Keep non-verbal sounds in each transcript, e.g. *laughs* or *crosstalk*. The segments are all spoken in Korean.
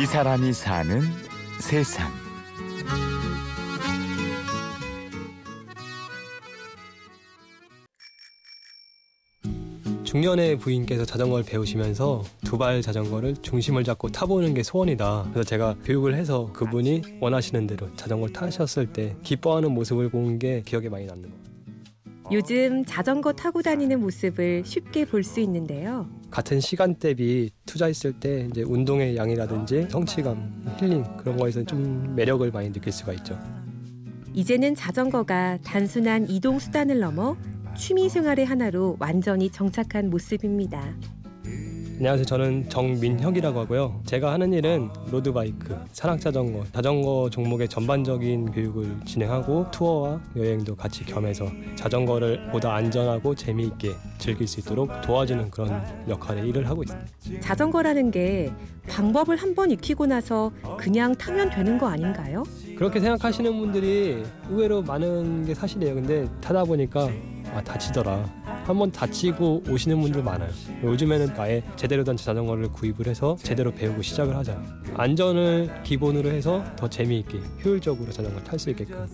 이 사람이 사는 세상. 중년의 부인께서 자전거를 배우시면서 두 발 자전거를 중심을 잡고 타보는 게 소원이다. 그래서 제가 교육을 해서 그분이 원하시는 대로 자전거를 타셨을 때 기뻐하는 모습을 본 게 기억에 많이 남는 거예요. 요즘 자전거 타고 다니는 모습을 쉽게 볼 수 있는데요. 같은 시간 대비 투자했을 때 이제 운동의 양이라든지 성취감, 힐링 그런 거에서 좀 매력을 많이 느낄 수가 있죠. 이제는 자전거가 단순한 이동 수단을 넘어 취미 생활의 하나로 완전히 정착한 모습입니다. 안녕하세요. 저는 정민혁이라고 하고요. 제가 하는 일은 로드바이크, 산악자전거, 자전거 종목의 전반적인 교육을 진행하고 투어와 여행도 같이 겸해서 자전거를 보다 안전하고 재미있게 즐길 수 있도록 도와주는 그런 역할의 일을 하고 있습니다. 자전거라는 게 방법을 한번 익히고 나서 그냥 타면 되는 거 아닌가요? 그렇게 생각하시는 분들이 의외로 많은 게 사실이에요. 근데 타다 보니까 아 다치더라. 한번 다치고 오시는 분들 많아요. 요즘에는 아예 제대로 된 자전거를 구입을 해서 제대로 배우고 시작을 하자. 안전을 기본으로 해서 더 재미있게 효율적으로 자전거를 탈수 있게끔.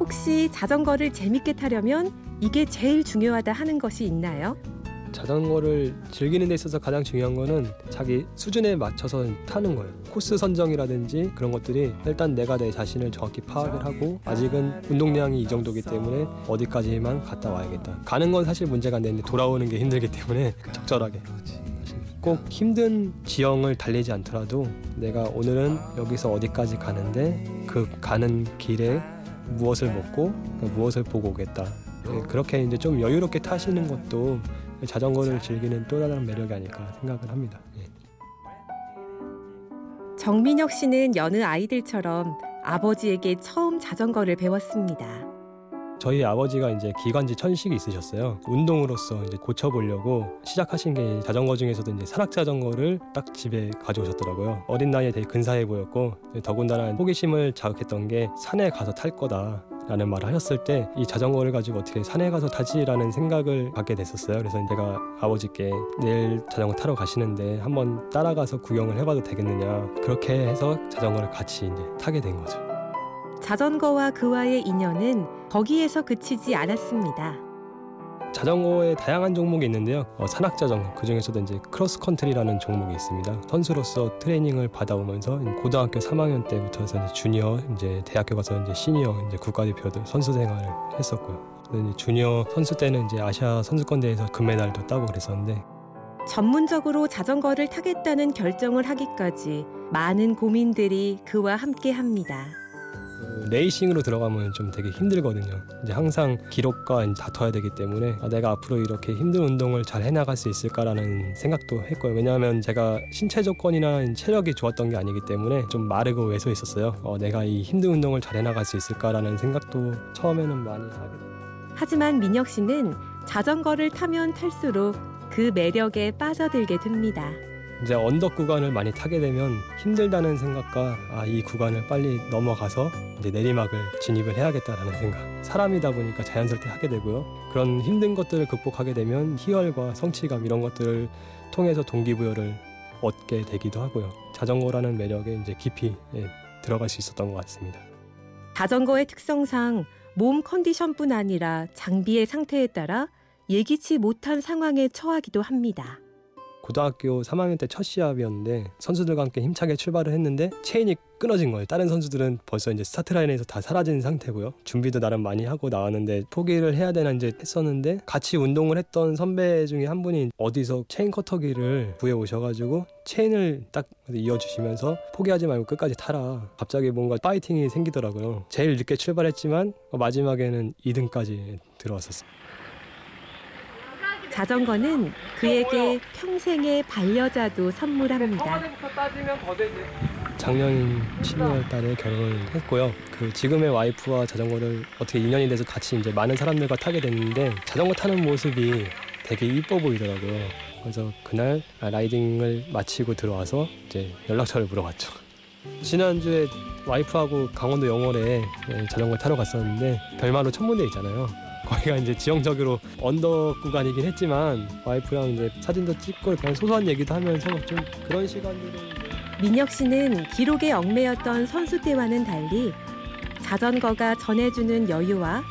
혹시 자전거를 재밌게 타려면 이게 제일 중요하다 하는 것이 있나요? 자전거를 즐기는 데 있어서 가장 중요한 거는 자기 수준에 맞춰서 타는 거예요. 코스 선정이라든지 그런 것들이 일단 내가 내 자신을 정확히 파악을 하고 아직은 운동량이 이 정도기 때문에 어디까지만 갔다 와야겠다. 가는 건 사실 문제가 안 되는데 돌아오는 게 힘들기 때문에 *laughs* 적절하게. 꼭 힘든 지형을 달리지 않더라도 내가 오늘은 여기서 어디까지 가는데 그 가는 길에 무엇을 먹고 무엇을 보고 오겠다. 예, 그렇게 이제 좀 여유롭게 타시는 것도 자전거를 즐기는 또 다른 매력이 아닐까 생각을 합니다. 예. 정민혁 씨는 여느 아이들처럼 아버지에게 처음 자전거를 배웠습니다. 저희 아버지가 이제 기관지 천식이 있으셨어요. 운동으로서 이제 고쳐보려고 시작하신 게 자전거 중에서도 이제 산악 자전거를 딱 집에 가져오셨더라고요. 어린 나이에 되게 근사해 보였고 더군다나 호기심을 자극했던 게 산에 가서 탈 거다. 라는 말을 하셨을 때 이 자전거를 가지고 어떻게 산에 가서 타지라는 생각을 갖게 됐었어요. 그래서 제가 아버지께 내일 자전거 타러 가시는데 한번 따라가서 구경을 해봐도 되겠느냐 그렇게 해서 자전거를 같이 이제 타게 된 거죠. 자전거와 그와의 인연은 거기에서 그치지 않았습니다. 자전거에 다양한 종목이 있는데요. 어, 산악 자전거 그 중에서도 이제 크로스 컨트리라는 종목이 있습니다. 선수로서 트레이닝을 받아오면서 고등학교 3학년 때부터 이제 주니어 이제 대학교 가서 이제 시니어 이제 국가대표들 선수 생활을 했었고요. 이제 주니어 선수 때는 이제 아시아 선수권 대회에서 금메달도 따고 그랬었는데 전문적으로 자전거를 타겠다는 결정을 하기까지 많은 고민들이 그와 함께 합니다. 그 레이싱으로 들어가면 좀 되게 힘들거든요. 이제 항상 기록과 다퉈야 되기 때문에 아, 내가 앞으로 이렇게 힘든 운동을 잘 해나갈 수 있을까라는 생각도 했고요. 왜냐하면 제가 신체 조건이나 체력이 좋았던 게 아니기 때문에 좀 마르고 왜소했었어요. 어, 내가 이 힘든 운동을 잘 해나갈 수 있을까라는 생각도 처음에는 많이 하게 됐어요. 하지만 민혁 씨는 자전거를 타면 탈수록 그 매력에 빠져들게 됩니다. 이제 언덕 구간을 많이 타게 되면 힘들다는 생각과 아, 이 구간을 빨리 넘어가서 이제 내리막을 진입을 해야겠다라는 생각. 사람이다 보니까 자연스럽게 하게 되고요. 그런 힘든 것들을 극복하게 되면 희열과 성취감 이런 것들을 통해서 동기부여를 얻게 되기도 하고요. 자전거라는 매력에 이제 깊이 예, 들어갈 수 있었던 것 같습니다. 자전거의 특성상 몸 컨디션뿐 아니라 장비의 상태에 따라 예기치 못한 상황에 처하기도 합니다. 고등학교 3학년 때 첫 시합이었는데 선수들과 함께 힘차게 출발을 했는데 체인이 끊어진 거예요. 다른 선수들은 벌써 이제 스타트 라인에서 다 사라진 상태고요. 준비도 나름 많이 하고 나왔는데 포기를 해야 되나 이제 했었는데 같이 운동을 했던 선배 중에 한 분이 어디서 체인 커터기를 구해 오셔가지고 체인을 딱 이어주시면서 포기하지 말고 끝까지 타라. 갑자기 뭔가 파이팅이 생기더라고요. 제일 늦게 출발했지만 마지막에는 2등까지 들어왔었어요. 자전거는 그에게 평생의 반려자도 선물합니다. 작년 12월 달에 결혼을 했고요. 그 지금의 와이프와 자전거를 어떻게 인연이 돼서 같이 이제 많은 사람들과 타게 됐는데 자전거 타는 모습이 되게 이뻐 보이더라고요. 그래서 그날 라이딩을 마치고 들어와서 이제 연락처를 물어봤죠. 지난주에 와이프하고 강원도 영월에 자전거 타러 갔었는데 별마로 천문대 있잖아요. 거기가 이제 지형적으로 언덕 구간이긴 했지만 와이프랑 이제 사진도 찍고 그냥 소소한 얘기도 하면서 좀 그런 시간들을 민혁 씨는 기록에 얽매였던 선수 때와는 달리 자전거가 전해주는 여유와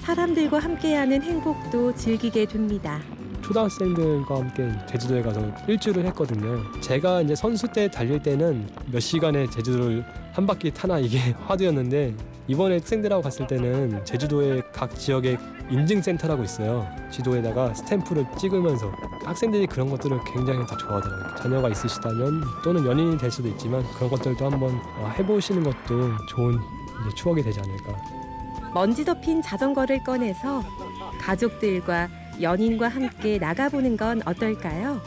사람들과 함께하는 행복도 즐기게 됩니다. 초등학생들과 함께 제주도에 가서 일주를 했거든요. 제가 이제 선수 때 달릴 때는 몇 시간에 제주도를 한 바퀴 타나 이게 *laughs* 화두였는데 이번에 학생들하고 갔을 때는 제주도의 각 지역에 인증센터라고 있어요. 지도에다가 스탬프를 찍으면서 학생들이 그런 것들을 굉장히 다 좋아하더라고요. 자녀가 있으시다면 또는 연인이 될 수도 있지만 그런 것들도 한번 어, 해보시는 것도 좋은 추억이 되지 않을까. 먼지 덮인 자전거를 꺼내서 가족들과 연인과 함께 나가보는 건 어떨까요?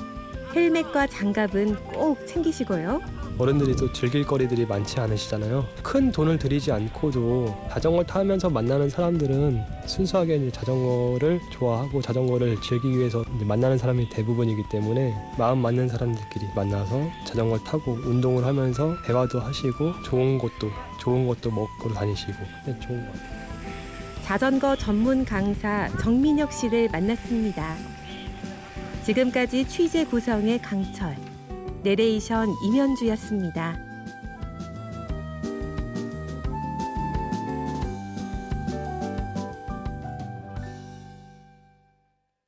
헬멧과 장갑은 꼭 챙기시고요. 어른들이 또 즐길 거리들이 많지 않으시잖아요. 큰 돈을 들이지 않고도 자전거 타면서 만나는 사람들은 순수하게 이제 자전거를 좋아하고 자전거를 즐기기 위해서 만나는 사람이 대부분이기 때문에 마음 맞는 사람들끼리 만나서 자전거 타고 운동을 하면서 대화도 하시고 좋은 곳도 좋은 것도 먹고 다니시고 네, 좋은 것 같아요. 자전거 전문 강사 정민혁 씨를 만났습니다. 지금까지 취재 구성의 강철, 내레이션 임현주였습니다.